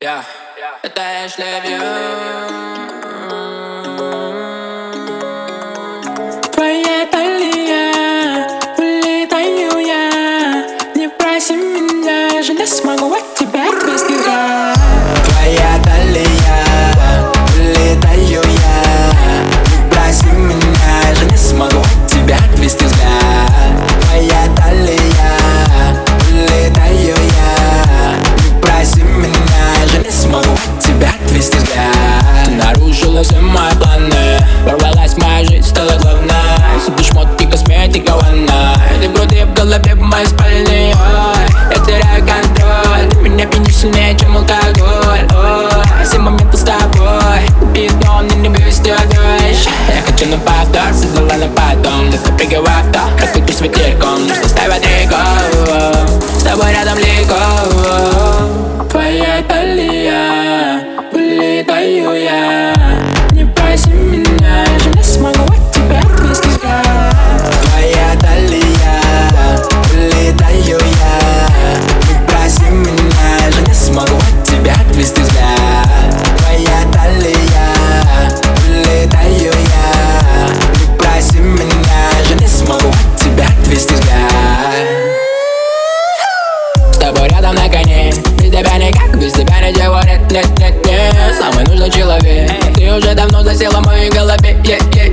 Yeah, это Эшли. Твоя талия, улетаю я Не проси меня же, не смогу от алкоголь Ой, все моменты с тобой. Пиздон, я не тебя дождь Я хочу на повтор, создала на потом Ты прыгай в авто, прокрутишь с ветерком Нужно ставить рекорд С тобой рядом легко Твоя талия, улетаю я грозила моей голове yeah, yeah.